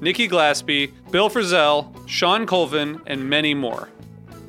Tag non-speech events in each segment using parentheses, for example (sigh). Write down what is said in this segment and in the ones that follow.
Nikki Glaspie, Bill Frisell, Shawn Colvin, and many more.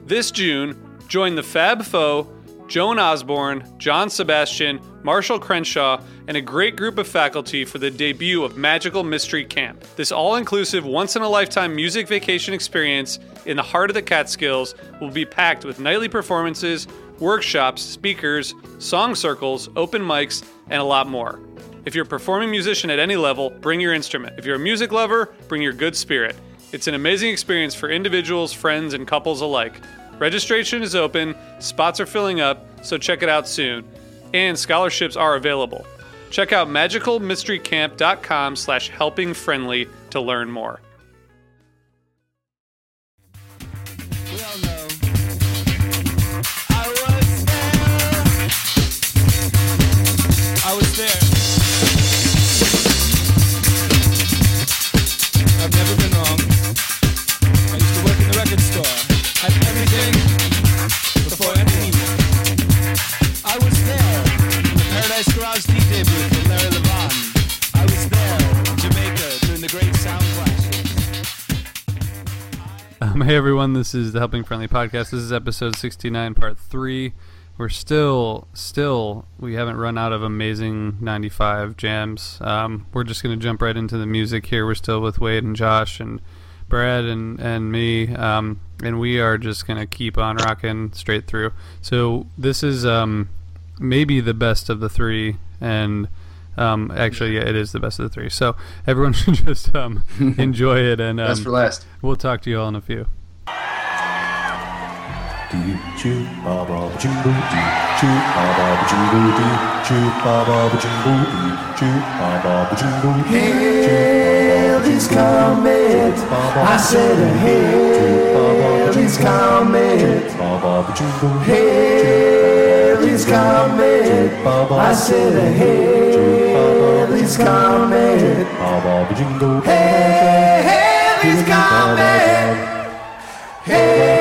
This June, join the Fab Four, Joan Osborne, John Sebastian, Marshall Crenshaw, and a great group of faculty for the debut of Magical Mystery Camp. This all inclusive, once in a lifetime music vacation experience in the heart of the Catskills will be packed with nightly performances, workshops, speakers, song circles, open mics, and a lot more. If you're a performing musician at any level, bring your instrument. If you're a music lover, bring your good spirit. It's an amazing experience for individuals, friends, and couples alike. Registration is open, spots are filling up, so check it out soon. And scholarships are available. Check out magicalmysterycamp.com slash helpingfriendly to learn more. We all know. I was there. Hey everyone, this is the Helping Friendly Podcast. This is episode 69, part 3. We're still, still, we haven't run out of amazing 95 jams. Um, we're just going to jump right into the music here. We're still with Wade and Josh and Brad and, and me, um, and we are just going to keep on rocking straight through. So this is um, maybe the best of the three, and um, actually, yeah, it is the best of the three. So everyone (laughs) should just um, (laughs) enjoy it, and um, Best for last. We'll talk to you all in a few. Hail is coming. I said, Hail is coming. Hail is coming. I said, Hail is coming. Hail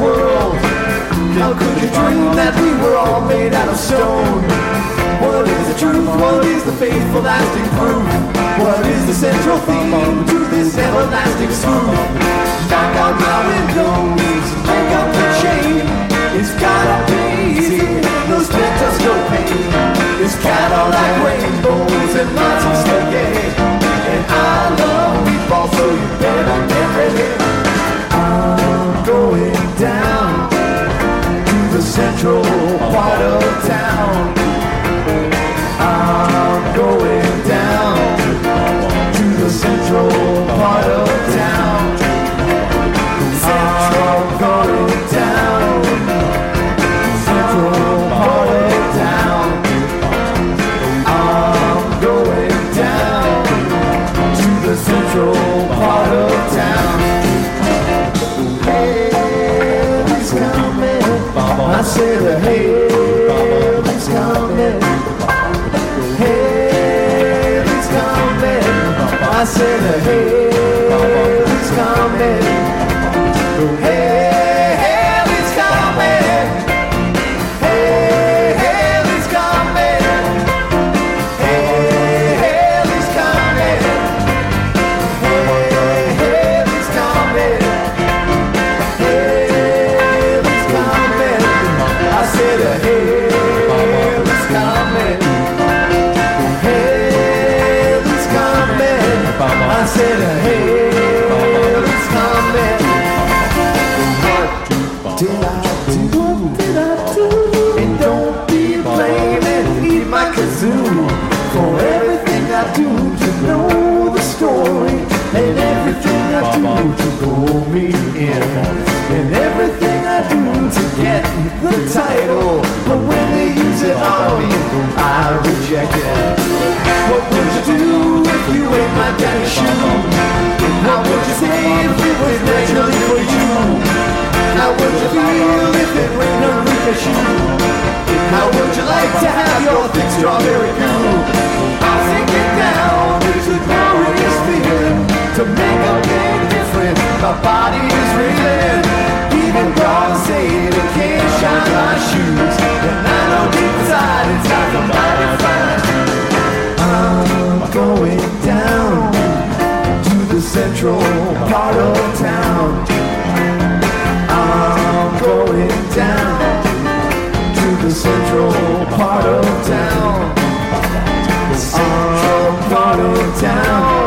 world? How could you dream that we were all made out of stone? What is the truth? What is the faithful lasting proof? What is the central theme to this everlasting smooth? Knock out my windows, break up the chain. It's gotta be easy, no splinters, no pain. It's Cadillac rainbows and lots of spaghetti. And I love meatballs, so you better get ready. Central part of town. I'm going down to the central part of coming. I the hell title. But when they use it on me, I reject it. What would you do if you ain't my daddy's shoe? How would you say if it was naturally for you? How would you feel if it rained on Rika shoe? How would you like to have your thick strawberry goo? I'll sink it down into glorious feeling to make a big difference. My body is reeling. Like a mighty fine. I'm going down to the central part of town. I'm going down to the central part of town.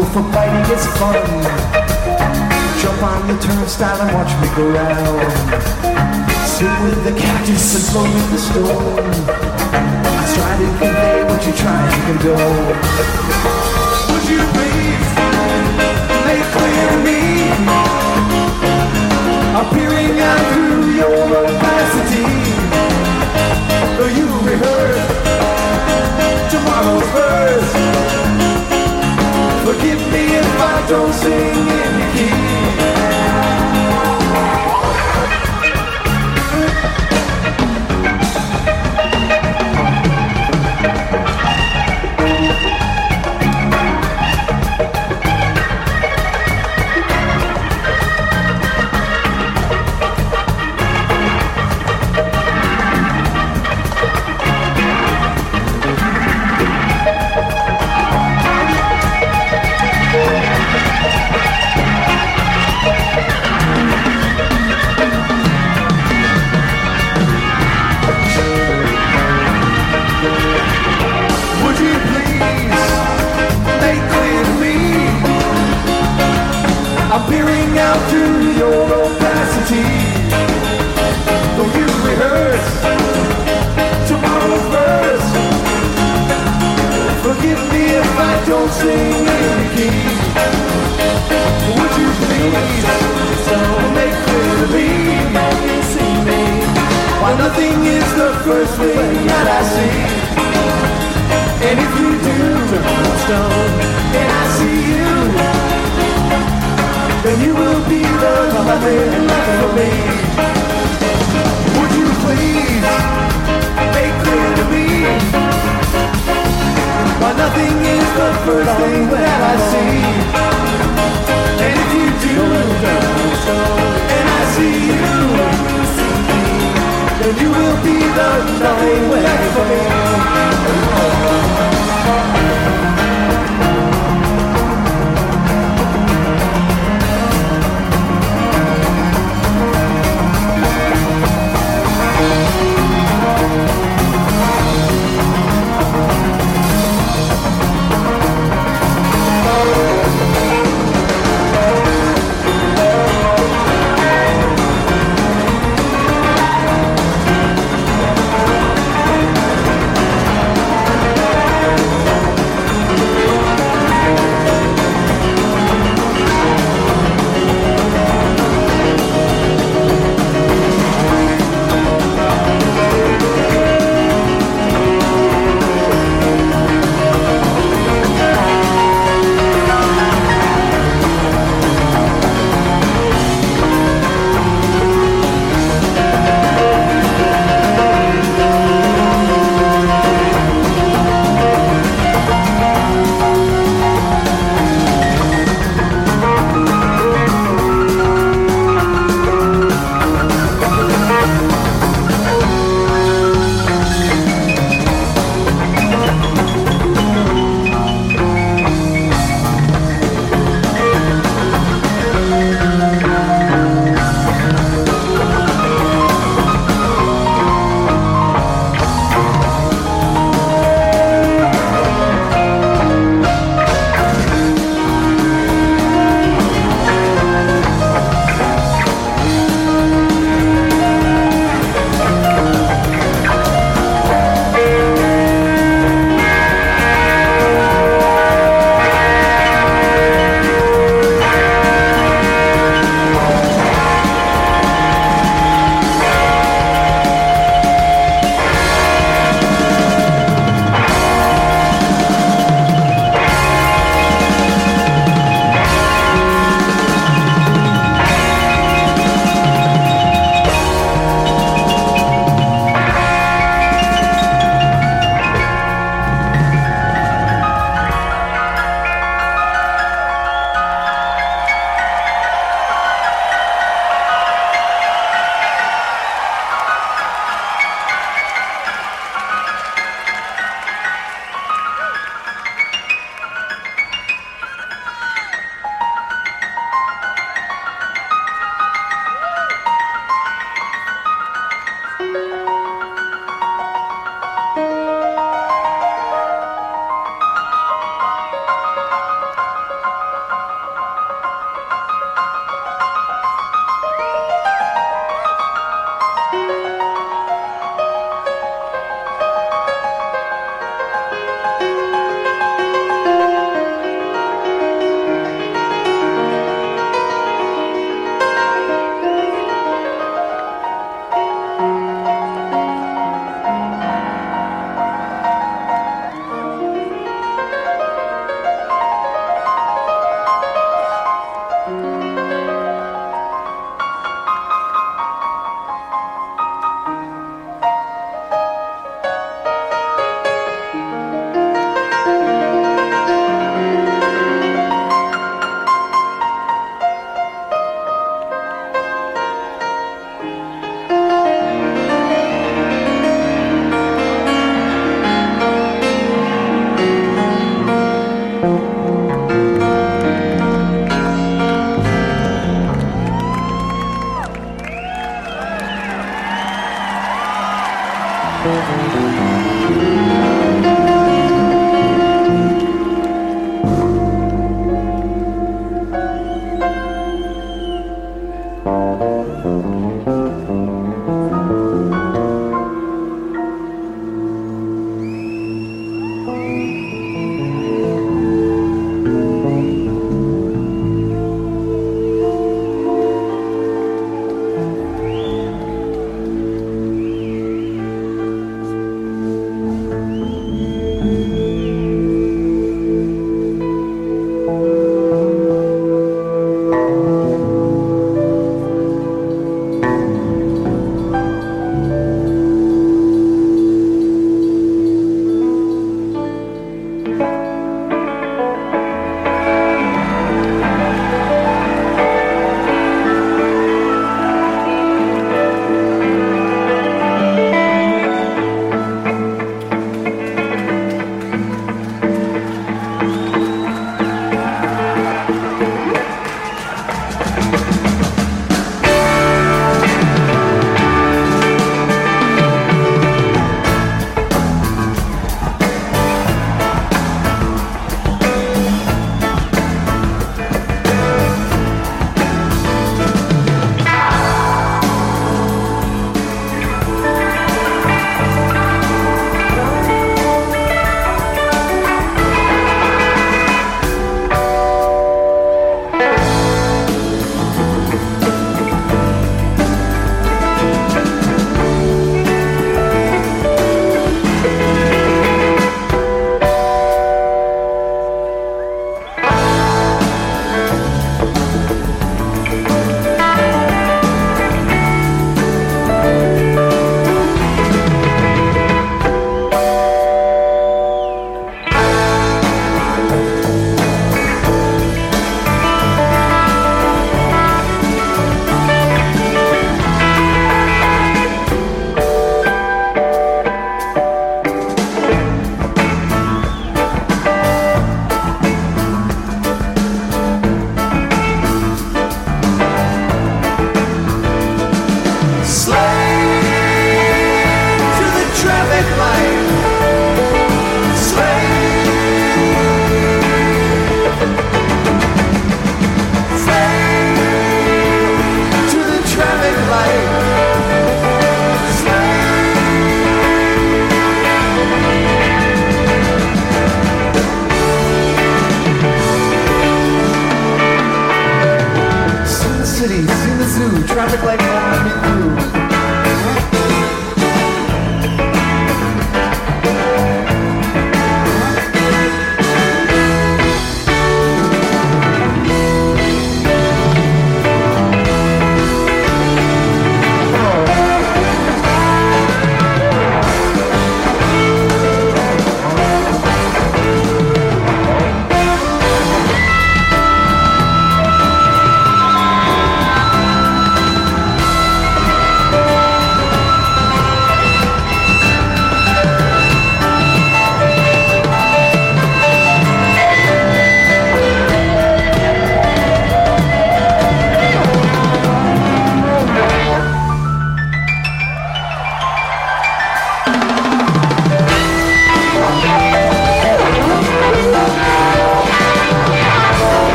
school for fighting is fun. Jump on the turnstile and watch me go round. Sit with the cactus and blow in the storm. I try to convey what you try to condone. Would you please make clear to me? appearing out through your opacity. Though you rehearse tomorrow's verse. Forgive me if I don't sing in your key.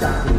The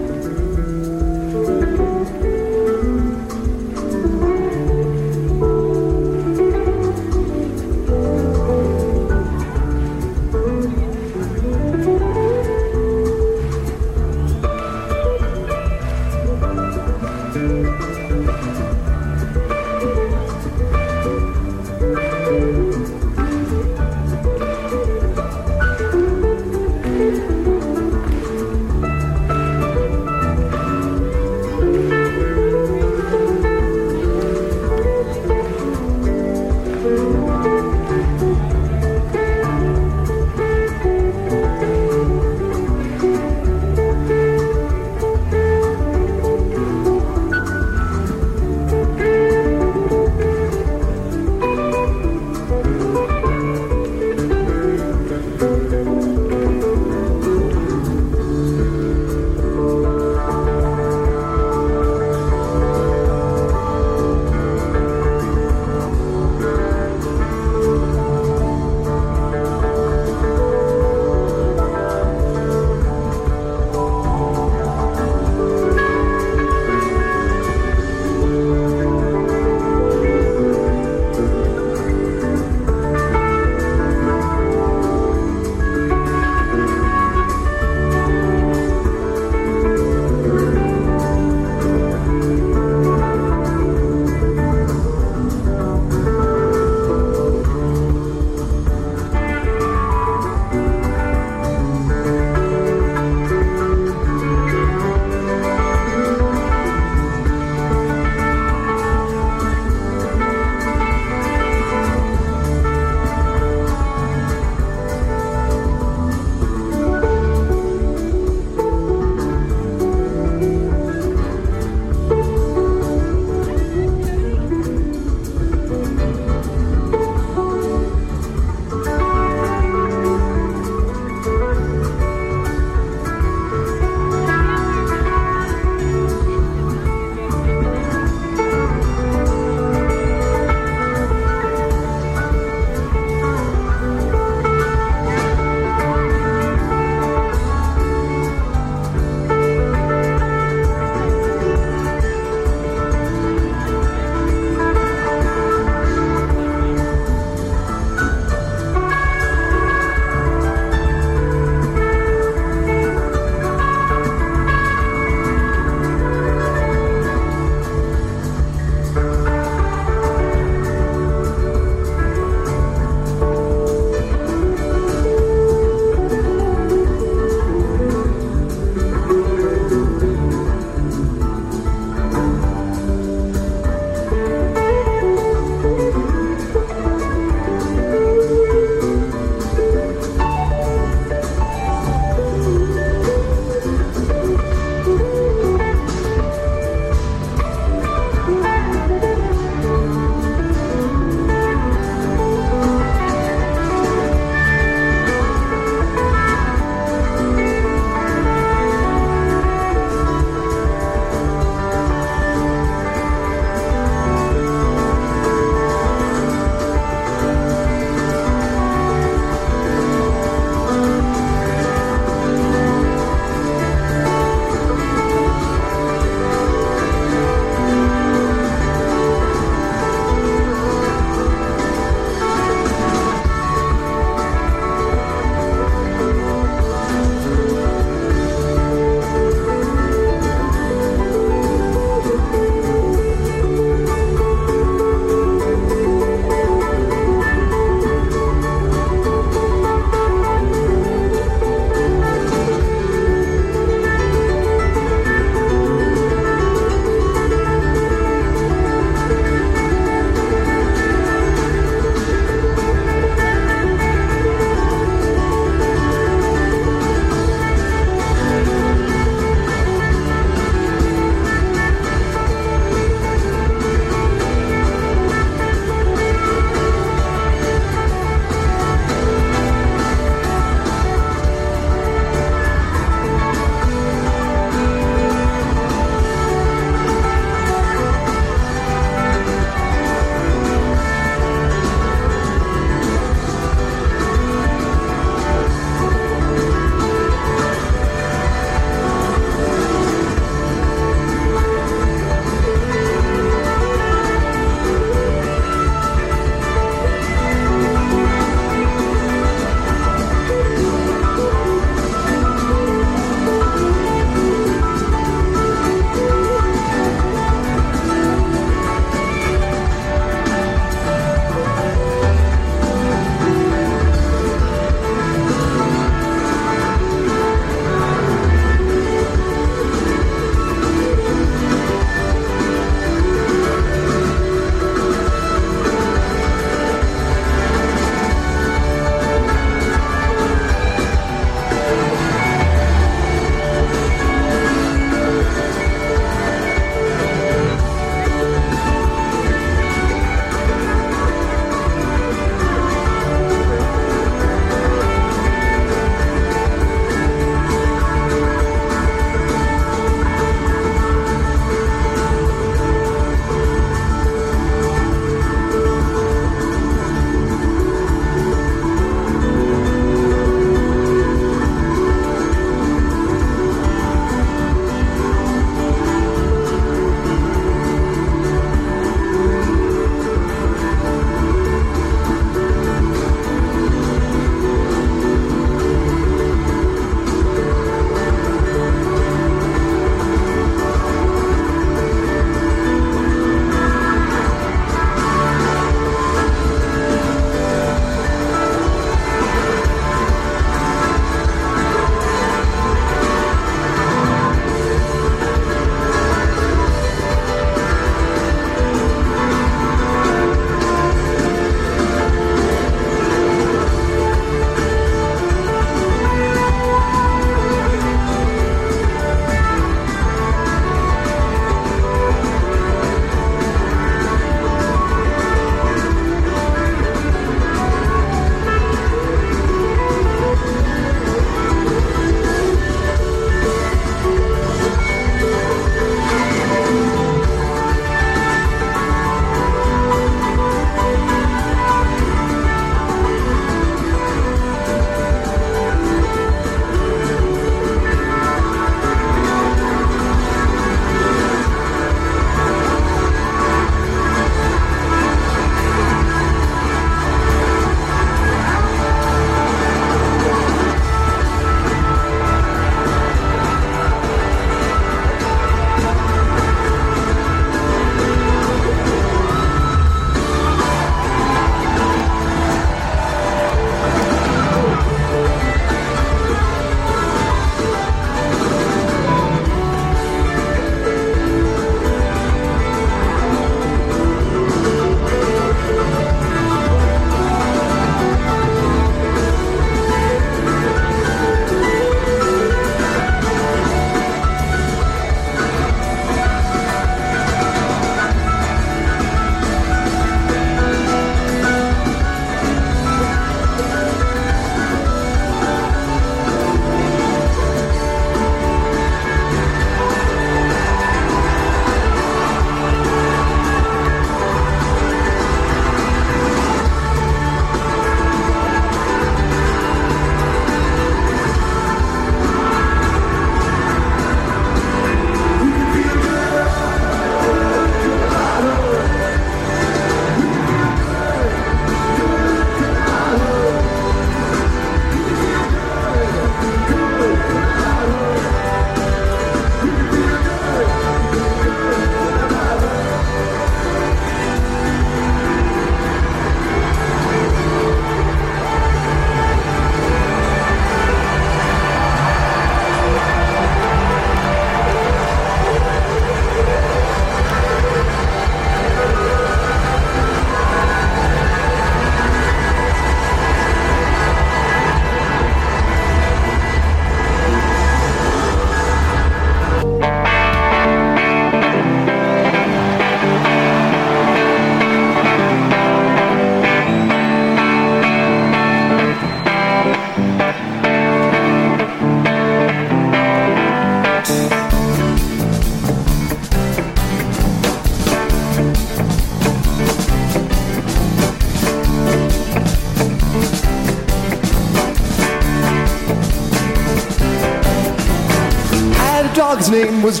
name was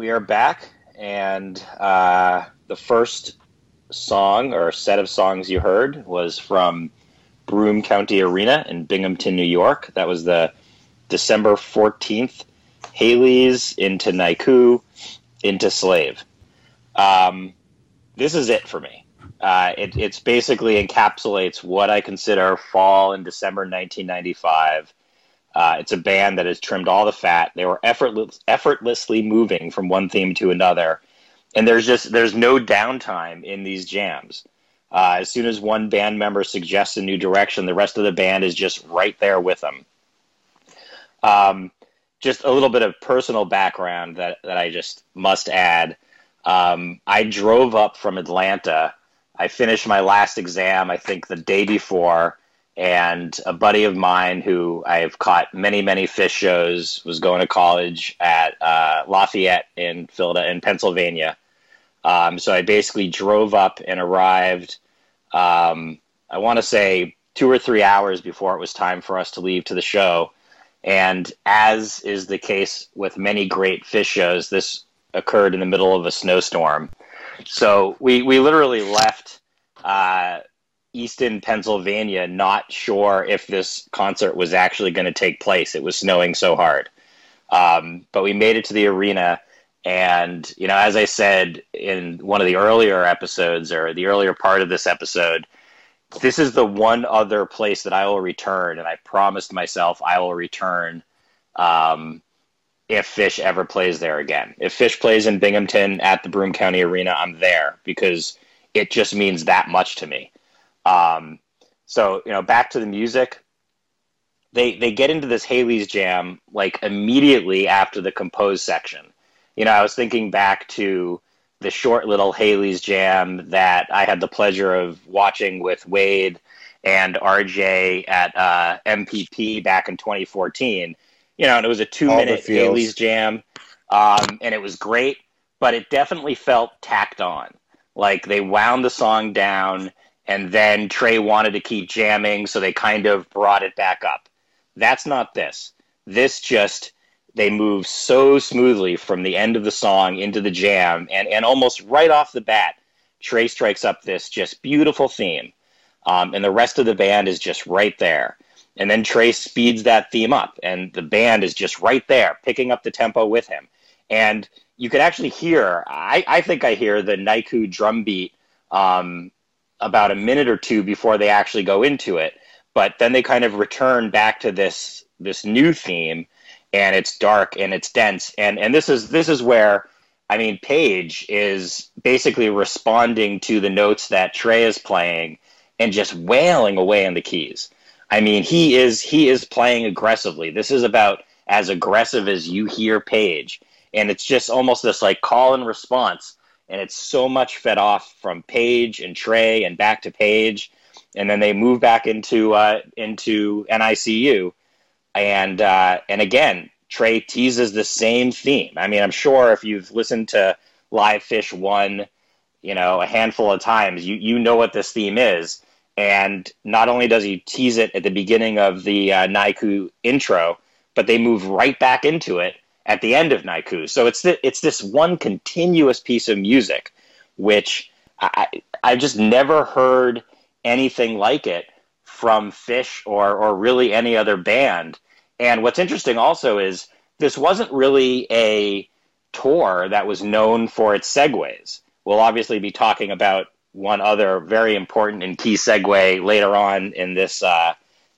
We are back, and uh, the first song or set of songs you heard was from Broome County Arena in Binghamton, New York. That was the December 14th Halley's into NICU into Slave. Um, this is it for me. Uh, it it's basically encapsulates what I consider fall in December 1995. It's a band that has trimmed all the fat. They were effortless, effortlessly moving from one theme to another, and there's just there's no downtime in these jams. Uh, as soon as one band member suggests a new direction, the rest of the band is just right there with them. Um, just a little bit of personal background that, that I just must add. Um, I drove up from Atlanta. I finished my last exam, I think, the day before, and a buddy of mine who I've caught many, many Phish shows was going to college at uh, Lafayette in Philadelphia, in Pennsylvania. Um, so I basically drove up and arrived. Um, I want to say two or three hours before it was time for us to leave to the show. And as is the case with many great Phish shows, this occurred in the middle of a snowstorm. So we, we literally left uh, Easton, Pennsylvania, not sure if this concert was actually going to take place. It was snowing so hard. Um, but we made it to the arena. And, you know, as I said in one of the earlier episodes or the earlier part of this episode, this is the one other place that I will return, and I promised myself I will return um, if Phish ever plays there again. If Phish plays in Binghamton at the Broome County Arena, I'm there because it just means that much to me. Um, so you know, back to the music. They they get into this Halley's Jam like immediately after the compose section. You know, I was thinking back to the short little Halley's Jam that I had the pleasure of watching with Wade and RJ at uh, MPP back in 2014. You know, and it was a two minute Halley's Jam, um, and it was great, but it definitely felt tacked on. Like they wound the song down, and then Trey wanted to keep jamming, so they kind of brought it back up. That's not this. This just they move so smoothly from the end of the song into the jam, and, and almost right off the bat, Trey strikes up this just beautiful theme, um, and the rest of the band is just right there. And then Trey speeds that theme up, and the band is just right there, picking up the tempo with him. And you can actually hear, I, I think I hear the NICU drum beat um, about a minute or two before they actually go into it. But then they kind of return back to this this new theme and it's dark and it's dense and and this is this is where I mean Page is basically responding to the notes that Trey is playing and just wailing away on the keys. I mean he is he is playing aggressively. This is about as aggressive as you hear Page and it's just almost this like call and response and it's so much fed off from Page and Trey and back to Page and then they move back into uh, into NICU and uh, and again, Trey teases the same theme. I mean, I'm sure if you've listened to Live Phish One, you know, a handful of times, you you know what this theme is. And not only does he tease it at the beginning of the uh, NICU intro, but they move right back into it at the end of NICU. So it's the, it's this one continuous piece of music, which I I've just never heard anything like it from Phish or or really any other band. And what's interesting also is this wasn't really a tour that was known for its segues. We'll obviously be talking about one other very important and key segue later on in this uh,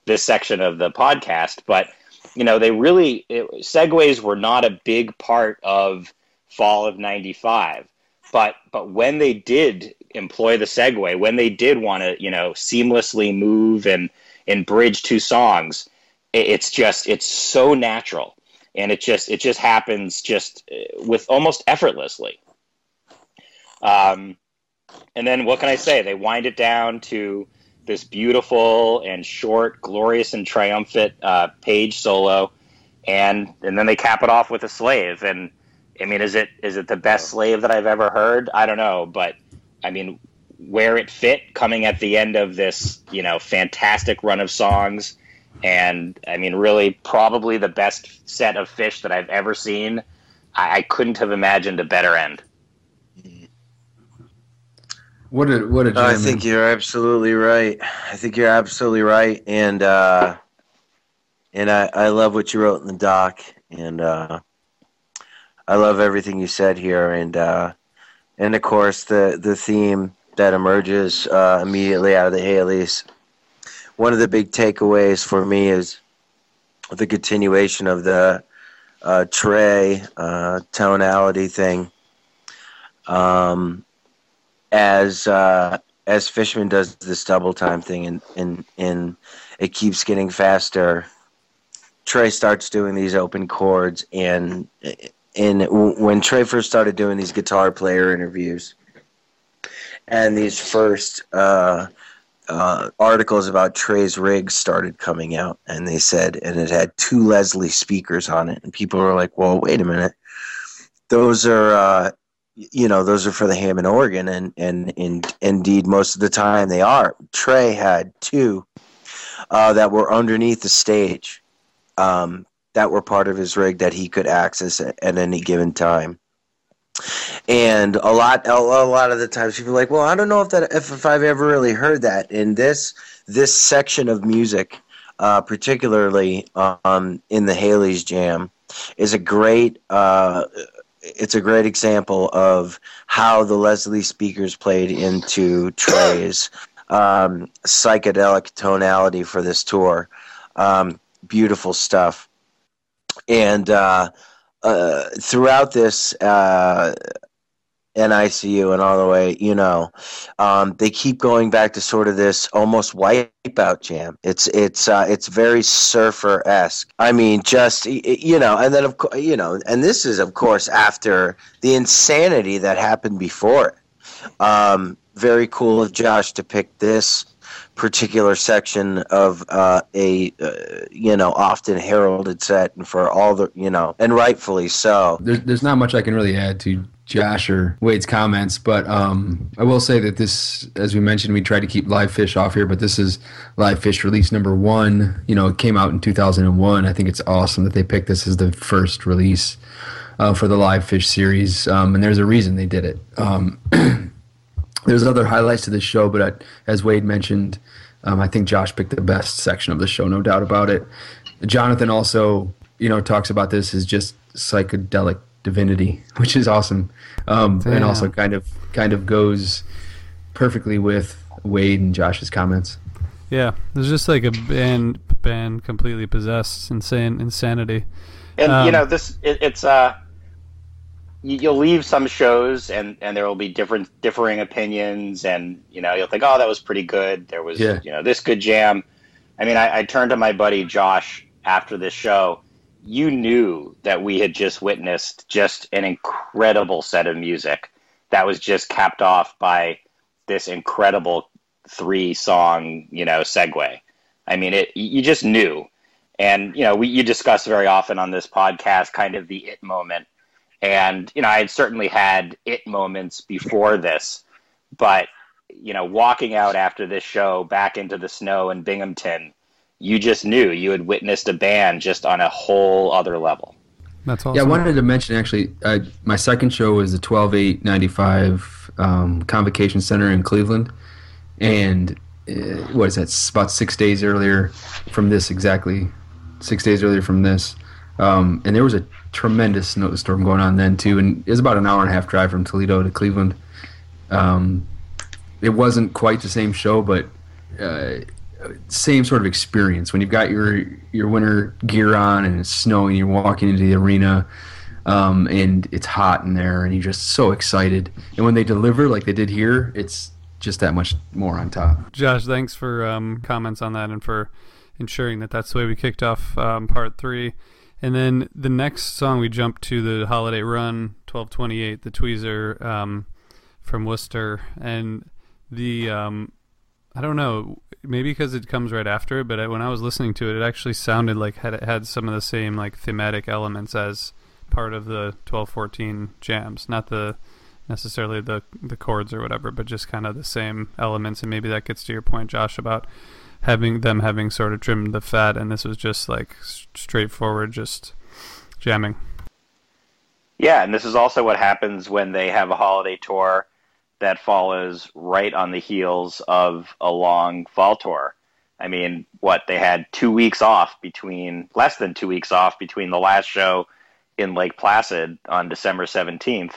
this section of the podcast. But you know, they really it, segues were not a big part of fall of '95. But but when they did employ the segue, when they did want to you know seamlessly move and and bridge two songs, it- it's just it's so natural, and it just it just happens just uh, with almost effortlessly. Um, and then what can I say? They wind it down to this beautiful and short, glorious and triumphant uh, page solo, and and then they cap it off with a slave. And I mean, is it is it the best slave that I've ever heard? I don't know, but I mean, where it fit coming at the end of this, you know, fantastic run of songs, and I mean, really, probably the best set of Phish that I've ever seen. I, I couldn't have imagined a better end. What a what a No, I jam. think you're absolutely right. I think you're absolutely right, and uh, and I, I love what you wrote in the doc, and uh, I love everything you said here, and uh, and of course the the theme that emerges uh, immediately out of the Halley's. One of the big takeaways for me is the continuation of the uh, Trey uh, tonality thing. Um, as uh, as Fishman does this double time thing and and and it keeps getting faster. Trey starts doing these open chords and and when Trey first started doing these guitar player interviews and these first uh, uh, articles about Trey's rigs started coming out and they said and it had two Leslie speakers on it and people were like, well, wait a minute, those are. Uh, you know those are for the Hammond organ and and, and indeed most of the time they are. Trey had two uh, that were underneath the stage um, that were part of his rig that he could access at, at any given time. And a lot a, a lot of the times people are like well i don't know if that if, if i've ever really heard that. In this this section of music uh, particularly um, in the Halley's jam is a great uh, it's a great example of how the Leslie speakers played into Trey's um, psychedelic tonality for this tour. Um, beautiful stuff. And uh, uh, throughout this uh, NICU and all the way, you know, um, they keep going back to sort of this almost wipeout jam. It's it's uh, it's very surfer esque. I mean, just you know, and then of course, you know, and this is of course after the insanity that happened before. Um, very cool of Josh to pick this particular section of uh, a uh, you know often heralded set, and for all the you know, and rightfully so. there's, there's not much I can really add to Josh or Wade's comments, but um, I will say that this, as we mentioned, we tried to keep Live Phish off here, but this is Live Phish release number one. You know, it came out in 2001. I think it's awesome that they picked this as the first release uh, for the Live Phish series, um, and there's a reason they did it. Um, (clears throat) there's other highlights to this show, but uh, as Wade mentioned, um, I think Josh picked the best section of the show, no doubt about it. Jonathan also, you know, talks about this as just psychedelic divinity, (laughs) which is awesome, um, and also kind of kind of goes perfectly with Wade and Josh's comments. Yeah, there's just like a band band completely possessed, insane insanity. And Um, you know, this it, it's uh, you, you'll leave some shows, and and there will be different differing opinions, and you know, you'll think, oh, that was pretty good. There was, Yeah. you know, this good jam. I mean, I, I turned to my buddy Josh after this show. You knew that we had just witnessed just an incredible set of music that was just capped off by this incredible three song, you know, segue. I mean, it you just knew. And, you know, we you discuss very often on this podcast kind of the it moment. And, you know, I had certainly had it moments before this, but you know, walking out after this show back into the snow in Binghamton, you just knew you had witnessed a band just on a whole other level. That's awesome. Yeah, I wanted to mention actually, uh, my second show was the 12 8 95 um, Convocation Center in Cleveland. And uh, what is that? It's about six days earlier from this, exactly. Six days earlier from this. Um, and there was a tremendous snowstorm going on then, too. And it was about an hour and a half drive from Toledo to Cleveland. Um, it wasn't quite the same show, but uh, same sort of experience. When you've got your your winter gear on and it's snowing you're walking into the arena um, and it's hot in there and you're just so excited. And when they deliver like they did here it's just that much more on top. Josh, thanks for um, comments on that and for ensuring that that's the way we kicked off um, part three. And then the next song we jumped to the Holiday Run 1228, the Tweezer um, from Worcester, and the um, I don't know, maybe because it comes right after but I, when I was listening to it, it actually sounded like had it had some of the same like thematic elements as part of the 1214 jams, not the necessarily the the chords or whatever, but just kind of the same elements. And maybe that gets to your point, Josh, about having them having sort of trimmed the fat, and this was just like straightforward, just jamming. Yeah, and this is also what happens when they have a holiday tour that follows right on the heels of a long fall tour. I mean, what they had two weeks off between less than two weeks off between the last show in Lake Placid on December 17th,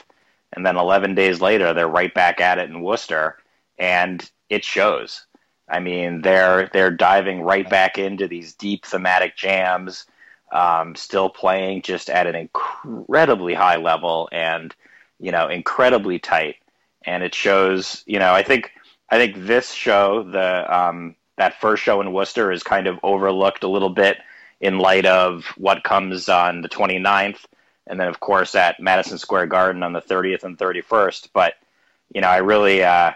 and then 11 days later, they're right back at it in Worcester, and it shows. I mean, they're they're diving right back into these deep thematic jams, um, still playing just at an incredibly high level and you know incredibly tight. And it shows. You know, I think I think this show, the um, that first show in Worcester, is kind of overlooked a little bit in light of what comes on the 29th, and then of course at Madison Square Garden on the 30th and 31st. But you know, I really. Uh,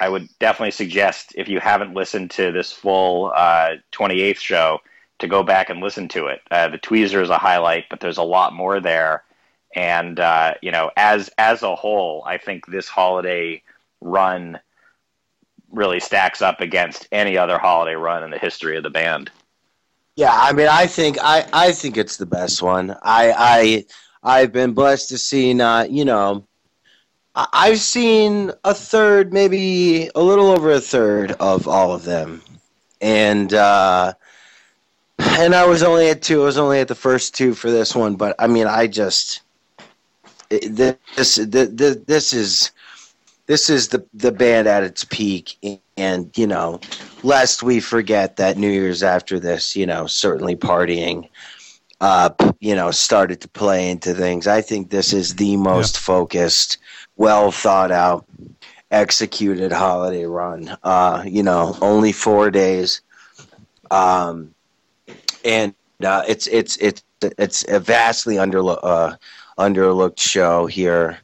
I would definitely suggest if you haven't listened to this full uh, 28th show to go back and listen to it. Uh, the Tweezer is a highlight, but there's a lot more there. And uh, you know, as as a whole, I think this holiday run really stacks up against any other holiday run in the history of the band. Yeah, I mean, I think I, I think it's the best one. I I I've been blessed to see not you know. I've seen a third, maybe a little over a third of all of them, and uh, and I was only at two. I was only at the first two for this one, but I mean, I just this this this is this is the the band at its peak, and you know, lest we forget that New Year's after this, you know, certainly partying. Uh, you know, started to play into things. I think this is the most focused, well thought out, executed holiday run. Uh, you know, only four days, um, and uh, it's it's it's it's a vastly under uh, underlooked show here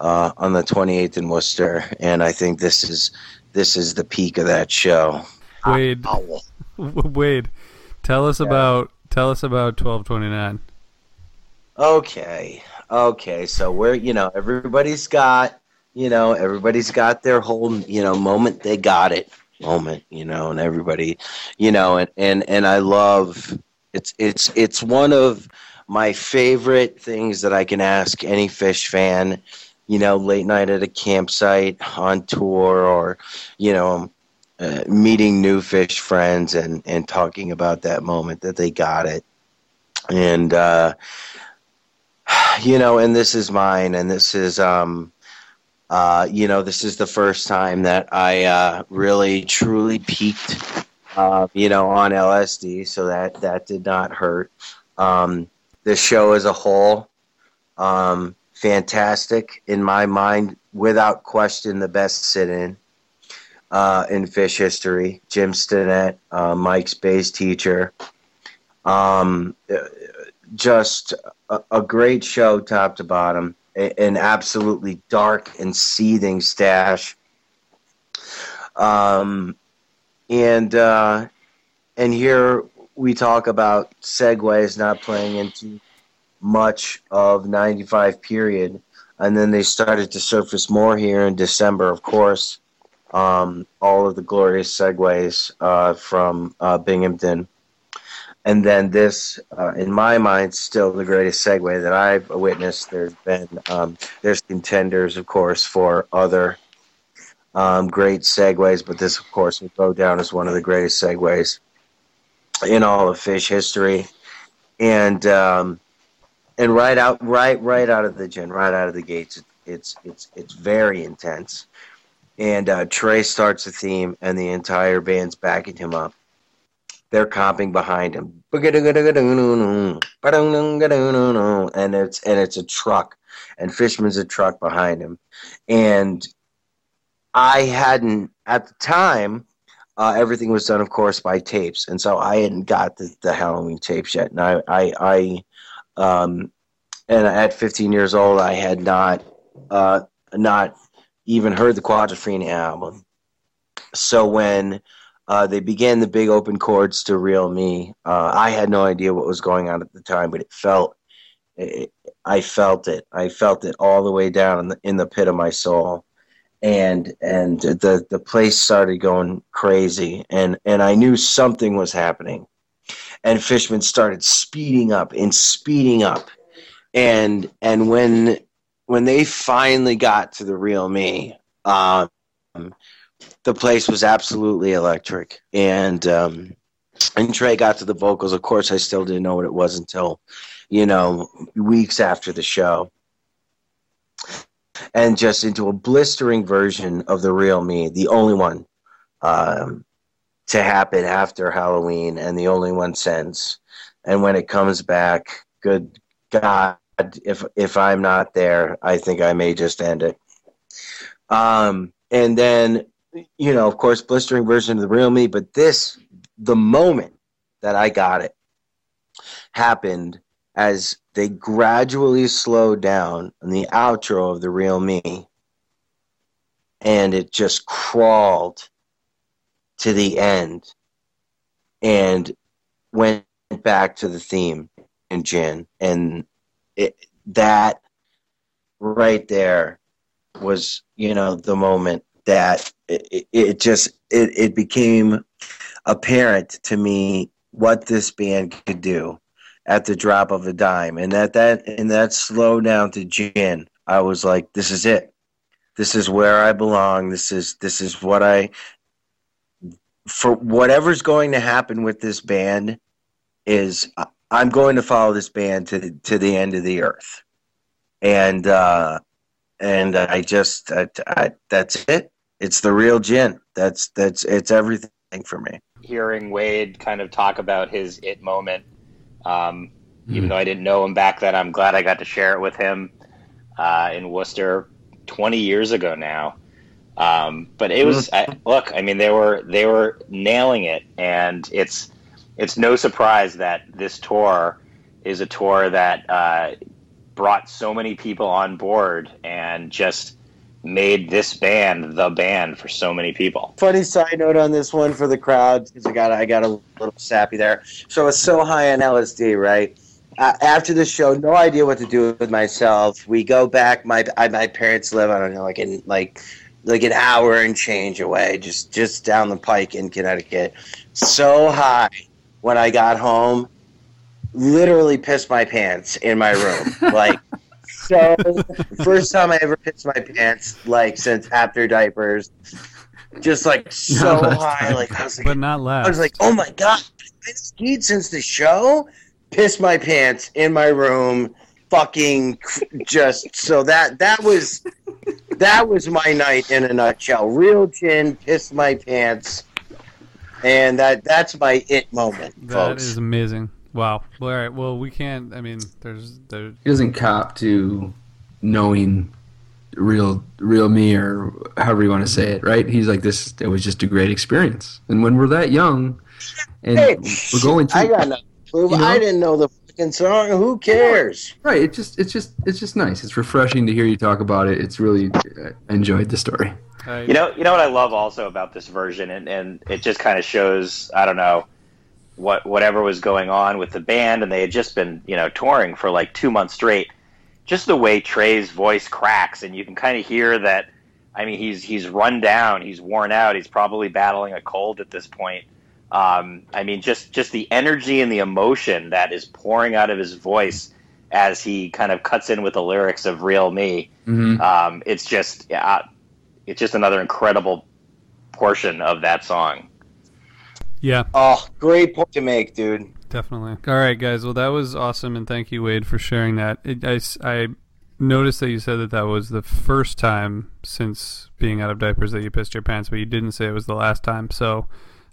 uh, on the 28th in Worcester, and I think this is this is the peak of that show. Wade, Ow. (laughs) Wade, tell us about tell us about 1229. Okay, okay. So we're you know everybody's got you know everybody's got their whole you know moment they got it moment you know and everybody you know and and and I love it's it's it's one of my favorite things that I can ask any Phish fan you know late night at a campsite on tour or you know uh, meeting new Phish friends and and talking about that moment that they got it and uh you know, and this is mine, and this is, um, uh, you know, this is the first time that I uh, really truly peaked, uh, you know, on LSD. So that that did not hurt. Um, the show as a whole, um, fantastic in my mind, without question, the best sit-in uh, in Phish history. Jim Stinnett, uh, Mike's bass teacher. Um, just a, a great show, top to bottom. A, an absolutely dark and seething stash. Um, and uh, and here we talk about segues not playing into much of 95 period and then they started to surface more here in december of course. Um, all of the glorious segues uh, from uh, binghamton. And then this, uh, in my mind, still the greatest segue that I've witnessed. There's been um, there's contenders, of course, for other um, great segues, but this, of course, will go down as one of the greatest segues in all of Phish history. And um, and right out, right, right out of the gin, right out of the gates, it's it's it's very intense. And uh, Trey starts the theme, and the entire band's backing him up they're comping behind him. And it's and it's a truck. And Fishman's a truck behind him. And I hadn't at the time uh, everything was done, of course, by tapes, and so I hadn't got the, the Halloween tapes yet, and I, I, I um, and at 15 years old, I had not, uh, not even heard the Quadrophenia album. So when uh, they began the big open chords to "Real Me," uh, I had no idea what was going on at the time, but it felt, it, I felt it. I felt it all the way down in the, in the pit of my soul and and the the place started going crazy and and I knew something was happening. And Fishman started speeding up and speeding up. And and when when they finally got to the real me um the place was absolutely electric. And um and Trey got to the vocals of course I still didn't know what it was until you know weeks after the show and just into a blistering version of the real me, the only one um, to happen after Halloween, and the only one since. And when it comes back, good God, if if I'm not there, I think I may just end it. Um, and then, you know, of course, blistering version of the real me, but this, the moment that I got it, happened as they gradually slowed down in the outro of the real me. And it just crawled to the end and went back to the theme in Gin and it, that right there was you know the moment that it, it just it, it became apparent to me what this band could do at the drop of a dime. And that that and that slow down to gin, I was like, this is it. This is where I belong. This is this is what I for whatever's going to happen with this band is I'm going to follow this band to to the end of the earth. And uh and I just I, I, that's it. It's the real gin. That's that's it's everything for me. Hearing Wade kind of talk about his it moment um, mm. Even though I didn't know him back then, I'm glad I got to share it with him uh, in Worcester 20 years ago now. Um, but it was I, look. I mean, they were they were nailing it, and it's it's no surprise that this tour is a tour that uh, brought so many people on board and just made this band the band for so many people. Funny side note on this one for the crowd because I got I got a little sappy there. So it's so high on LSD, right? Uh, after the show, no idea what to do with myself. We go back. My I, my parents live I don't know like in like like an hour and change away, just just down the pike in Connecticut. So high when I got home, literally pissed my pants in my room, (laughs) like so first time I ever pissed my pants, like since after diapers, just like (laughs) so high, like I was like, but not last. I was like, oh my god, been skied since the show. Pissed my pants in my room, fucking just so that that was that was my night in a nutshell. Real gin, pissed my pants, and that that's my it moment. That folks. is amazing. Wow. Well, all right. Well, we can't. I mean, there's there. He doesn't cop to knowing real real me or however you want to say it, right? He's like this. It was just a great experience, and when we're that young, and Hey, we're going I through, got no clue. You know? I didn't know the fucking song. Who cares? right? It just it's just it's just nice. It's refreshing to hear you talk about it. It's really I enjoyed the story. I, You know, you know what I love also about this version, and, and it just kind of shows I don't know what whatever was going on with the band, and they had just been you know touring for like two months straight. Just the way Trey's voice cracks, and you can kind of hear that. I mean, he's he's run down, he's worn out, he's probably battling a cold at this point. Um, I mean, just just the energy and the emotion that is pouring out of his voice as he kind of cuts in with the lyrics of "Real Me." Mm-hmm. Um, it's just yeah, it's just another incredible portion of that song. Yeah, Oh, great point to make, dude. definitely. All right, guys. Well, that was awesome, and thank you, Wade, for sharing that. It, I, I noticed that you said that that was the first time since being out of diapers that you pissed your pants, but you didn't say it was the last time. So,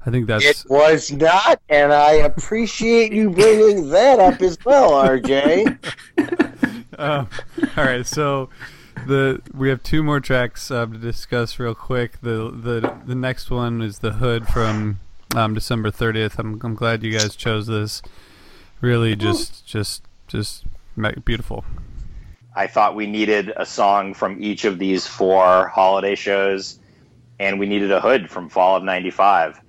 I think that's It was not, and I appreciate you bringing that up as well, RJ. (laughs) Um, all right, so the we have two more tracks uh, to discuss real quick. The the the next one is the Hood from um, December 30th. I'm I'm glad you guys chose this. Really, just just just ma- beautiful. I thought we needed a song from each of these four holiday shows, and we needed a hood from fall of '95.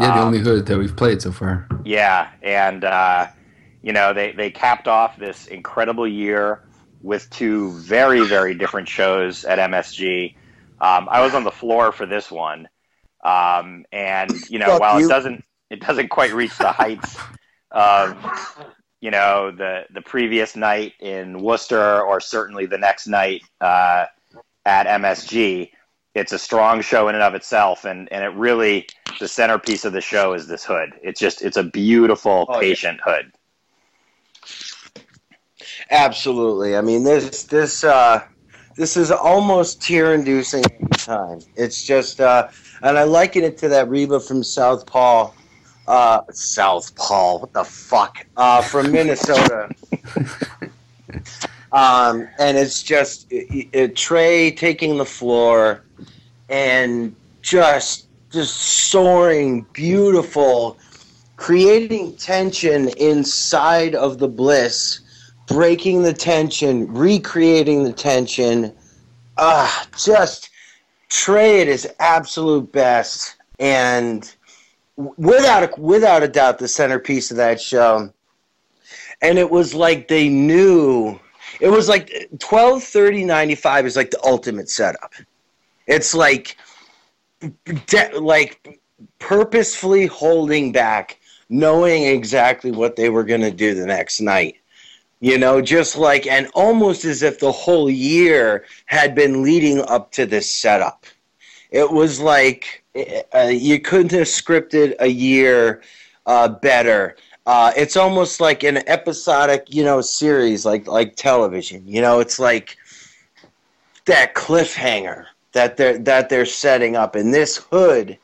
Yeah, the Um, only hood that we've played so far. Yeah, and uh, you know they they capped off this incredible year with two very very different shows at MSG. Um, I was on the floor for this one, um, and you know Fuck while you. it doesn't it doesn't quite reach the heights of you know the the previous night in Worcester or certainly the next night uh, at MSG. It's a strong show in and of itself, and, and it really the centerpiece of the show is this hood. It's just it's a beautiful Oh, yeah. patient hood. Absolutely. I mean, this this uh, this is almost tear-inducing every time. It's just, uh, and I liken it to that Reba from South Paul, uh, South Paul. What the fuck? Uh, from (laughs) Minnesota. um, and it's just it, it, Trey taking the floor and just just soaring, beautiful, creating tension inside of the bliss breaking the tension, recreating the tension. Ah, just Trey at his absolute best, and without a, without a doubt, the centerpiece of that show. And it was like they knew. It was like twelve thirty ninety five is like the ultimate setup. It's like, de- like purposefully holding back, knowing exactly what they were going to do the next night you know just like and almost as if the whole year had been leading up to this setup. It was like uh, you couldn't have scripted a year uh, better. Uh, it's almost like an episodic you know series like like television you know it's like that cliffhanger that they're that they're setting up. And this hood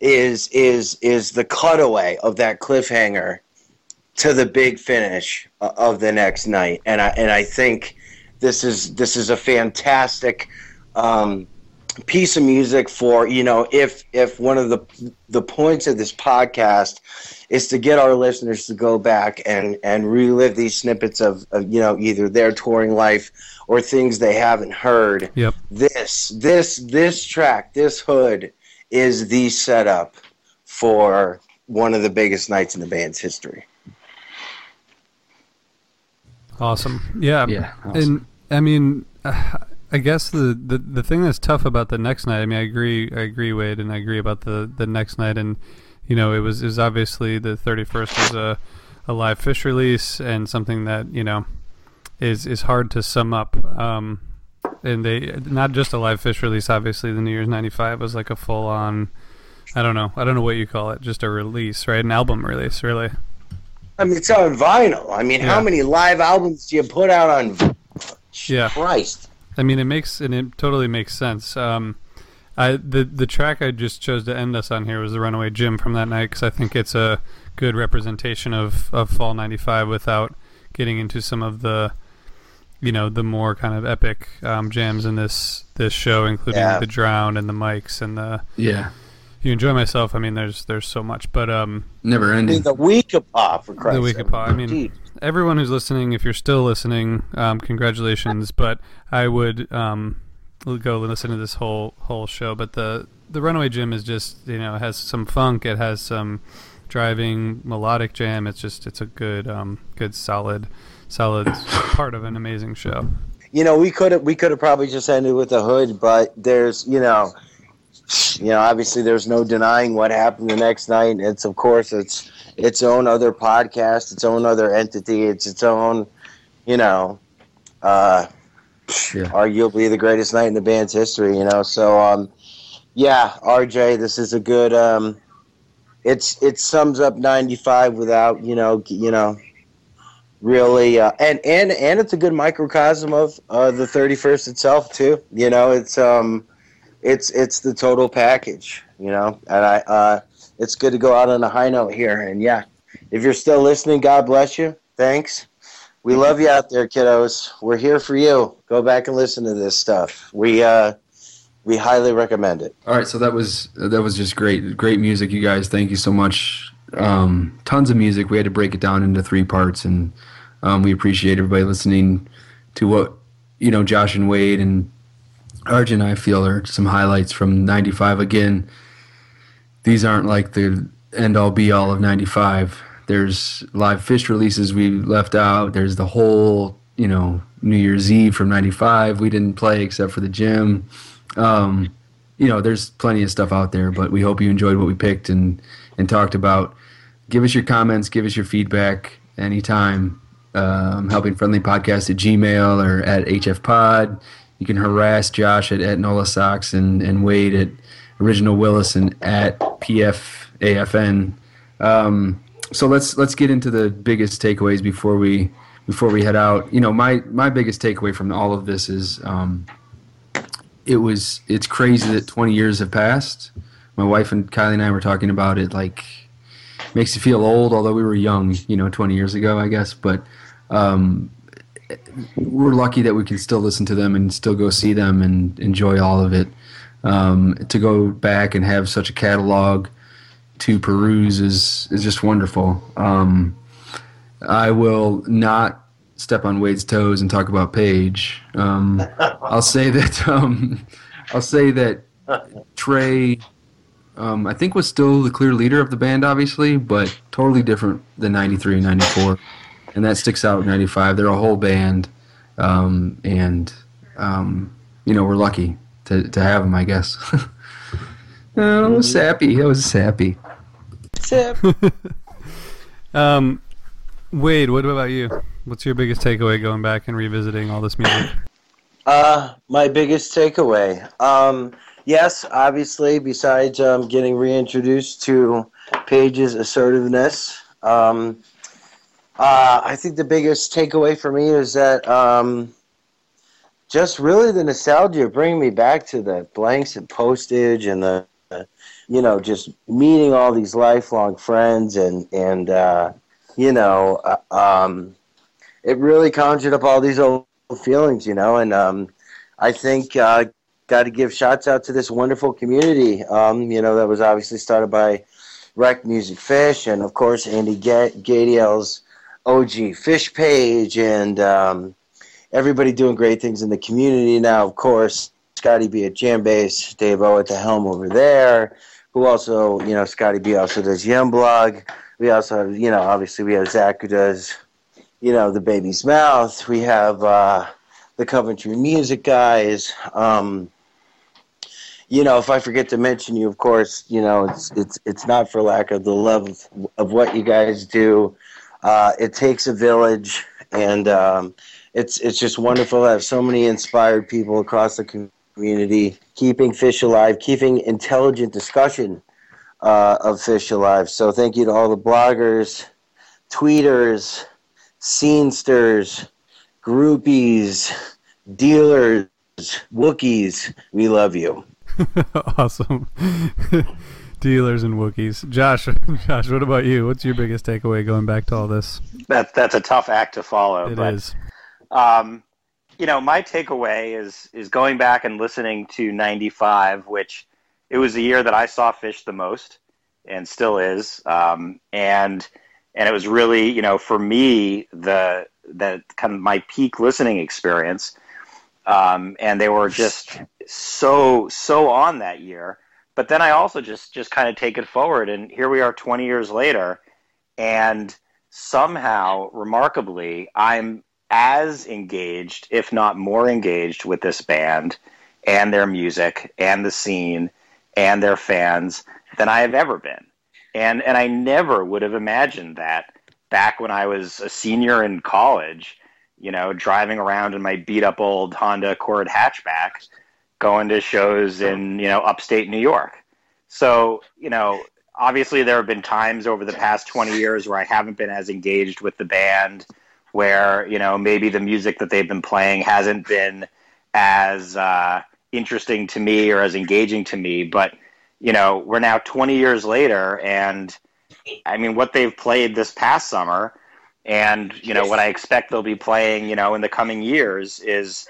is is is the cutaway of that cliffhanger to the big finish uh, of the next night, and I and I think this is this is a fantastic um, piece of music for you know if if one of the the points of this podcast is to get our listeners to go back and and relive these snippets of, of you know either their touring life or things they haven't heard. Yep. This this this track, this hood is the setup for one of the biggest nights in the band's history. Awesome. Yeah. Yeah, And. I mean, (sighs) I guess the, the the thing that's tough about the next night. I mean, I agree. I agree, Wade, and I agree about the the next night. And you know, it was is obviously the thirty first was a a live Phish release and something that you know is is hard to sum up. Um, and they not just a live Phish release. Obviously, the New Year's '95 was like a full on. I don't know. I don't know what you call it. Just a release, right? An album release, really. I mean, it's on vinyl. I mean, how many live albums do you put out on? Yeah. Christ. I mean, it makes and it totally makes sense. Um, I the the track I just chose to end us on here was the Runaway Jim from that night because I think it's a good representation of of Fall '95 without getting into some of the you know the more kind of epic um, jams in this this show, including Yeah. the drown and the Mike's and the Yeah, you enjoy myself. I mean, there's there's so much, but um, never I mean, ending. the Weekapaug for Christ's the week of sake. pop. I mean, Dude. everyone who's listening, if you're still listening, um, congratulations. But I would um, go listen to this whole whole show. But the the Runaway Jim is just you know has some funk. It has some driving melodic jam. It's just it's a good um, good solid solid (laughs) part of an amazing show. you know, we could have we could have probably just ended with the hood, but there's you know, you know, obviously there's no denying what happened the next night. It's of course it's its own other podcast, its own other entity, it's its own, you know, uh, Yeah. arguably the greatest night in the band's history. You know, so um, yeah, RJ, this is a good um, it's it sums up '95 without you know you know really uh, and and and it's a good microcosm of uh, the 31st itself too you know it's um it's it's the total package you know and i uh it's good to go out on a high note here and yeah if you're still listening god bless you thanks we love you out there, kiddos. We're here for you. Go back and listen to this stuff. We uh, we highly recommend it. All right, so that was that was just great, great music, you guys. Thank you so much. Um, tons of music. We had to break it down into three parts, and um, we appreciate everybody listening to what you know Josh and Wade and Arjun. I feel are some highlights from '95. Again, these aren't like the end all be all of '95. There's live Phish releases we left out. There's the whole you know New Year's Eve from '95 we didn't play except for the gym. Um, you know, there's plenty of stuff out there, but we hope you enjoyed what we picked and and talked about. Give us your comments, give us your feedback anytime. Um, helping friendly podcast at Gmail or at HF Pod. You can harass Josh at, at Nola Socks and, and Wade at Original Willis and at PFAFN. Um, so let's let's get into the biggest takeaways before we before we head out. You know, my my biggest takeaway from all of this is um, it was it's crazy that 20 years have passed. My wife and Kylie and I were talking about it. Like, makes you feel old, although we were young, you know, 20 years ago, I guess. But um, we're lucky that we can still listen to them and still go see them and enjoy all of it. Um, to go back and have such a catalog to peruse is is just wonderful. Um, I will not step on Wade's toes and talk about Page. Um, (laughs) I'll say that um, I'll say that Trey, um, I think was still the clear leader of the band, obviously, but totally different than '93 and '94, and that sticks out. '95, they're a whole band, um, and um, you know we're lucky to to have them, I guess. (laughs) oh, I was sappy. I was sappy. (laughs) Um, Wade, what about you? What's your biggest takeaway going back and revisiting all this music? Uh, my biggest takeaway. Um, yes, obviously, besides um, getting reintroduced to Page's assertiveness, um, uh, I think the biggest takeaway for me is that um, just really the nostalgia bringing me back to the blanks and postage and the, you know, just meeting all these lifelong friends and and uh, you know, uh, um, it really conjured up all these old feelings, you know, and um, I think uh, got to give shots out to this wonderful community, um, you know, that was obviously started by Rec Music Phish and of course Andy Ga- Gadiel's OG Phish page and um, everybody doing great things in the community now. Of course, Scotty B at JamBase, Dave O at the helm over there, who also, you know, Scotty B also does Yem Blog. We also have, you know, obviously we have Zach who does, you know, the Baby's Mouth. We have uh, the Coventry Music guys. Um, you know, if I forget to mention you, of course, you know, it's it's it's not for lack of the love of, of what you guys do. Uh, it takes a village, and um, it's it's just wonderful to have so many inspired people across the community, keeping Phish alive, keeping intelligent discussion uh, of Phish alive. So thank you to all the bloggers, tweeters, scenesters, groupies, dealers, Wookiees. We love you. (laughs) awesome. (laughs) Dealers and Wookiees. Josh, (laughs) Josh, what about you? What's your biggest takeaway going back to all this? That that's a tough act to follow. It but, is. Um, you know, my takeaway is is going back and listening to '95, which it was the year that I saw Phish the most, and still is. Um, and and it was really, you know, for me the the kind of my peak listening experience. Um, and they were just so so on that year. But then I also just just kind of take it forward, and here we are, 20 years later, and somehow, remarkably, I'm as engaged, if not more engaged, with this band and their music and the scene and their fans than I have ever been. And and I never would have imagined that back when I was a senior in college, you know, driving around in my beat up old Honda Accord hatchback, going to shows in, you know, upstate New York. So, you know, obviously there have been times over the past 20 years where I haven't been as engaged with the band where, you know, maybe the music that they've been playing hasn't been as uh, interesting to me or as engaging to me, but you know, we're now 20 years later, and I mean, what they've played this past summer and you know what I expect they'll be playing, you know, in the coming years is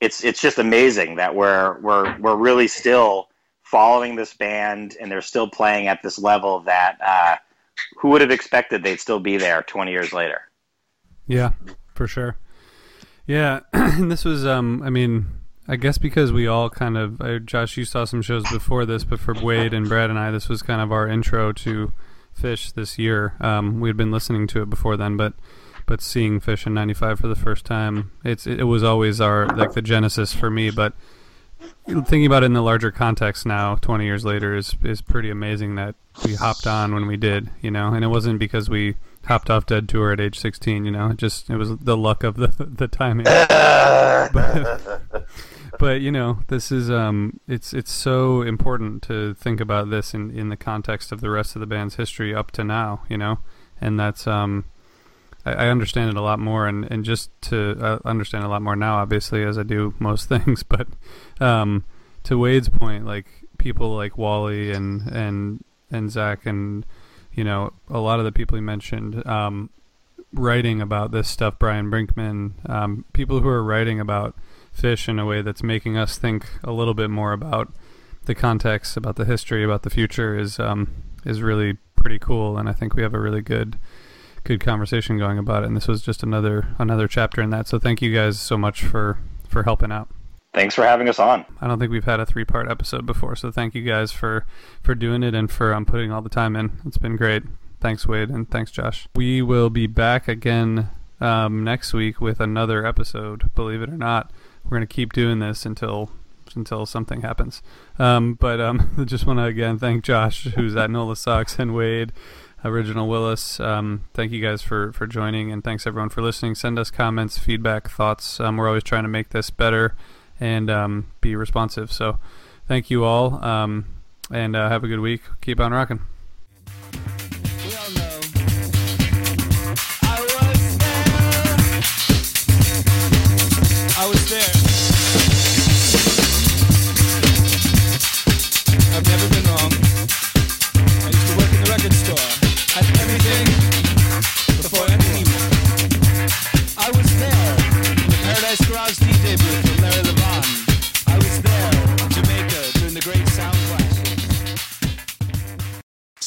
it's it's just amazing that we're we're we're really still following this band and they're still playing at this level that uh, who would have expected they'd still be there 20 years later. Yeah, for sure. Yeah, (clears throat) and this was um I mean, I guess because we all kind of uh, Josh you saw some shows before this, but for Wade and Brad and I this was kind of our intro to Phish this year. Um we had been listening to it before then, but but seeing Phish in 95 for the first time, it's it, was always our like the genesis for me, but thinking about it in the larger context now 20 years later is is pretty amazing that we hopped on when we did, you know, and it wasn't because we hopped off Dead Tour at age 16. You know, it just it was the luck of the (laughs) the timing. but, (laughs) (laughs) but you know, this is um, it's it's so important to think about this in in the context of the rest of the band's history up to now. You know, and that's um. I, I understand it a lot more, and, and just to uh, understand a lot more now, obviously, as I do most (laughs) things. But um, to Wade's point, like people like Wally and and and Zach and you know, a lot of the people he mentioned um, writing about this stuff, Brian Brinkman, um, people who are writing about Phish in a way that's making us think a little bit more about the context, about the history, about the future is um, is really pretty cool, and I think we have a really good good conversation going about it. And this was just another another chapter in that. So thank you guys so much for for helping out. Thanks for having us on. I don't think we've had a three part episode before, so thank you guys for for doing it and for um, putting all the time in. It's been great. Thanks, Wade, and thanks, Josh. We will be back again um, next week with another episode. Believe it or not, we're going to keep doing this until until something happens. Um, but um, (laughs) just want to again thank Josh, who's at Nola Sucks, and Wade, Original Willis. Um, thank you guys for for joining, and thanks everyone for listening. Send us comments, feedback, thoughts. Um, we're always trying to make this better and um, be responsive. So thank you all, um, and uh, have a good week. Keep on rocking. Was there. I've never been wrong. I used to work in the record store. Everything before anyone. I was there. The Paradise Garage DJ booth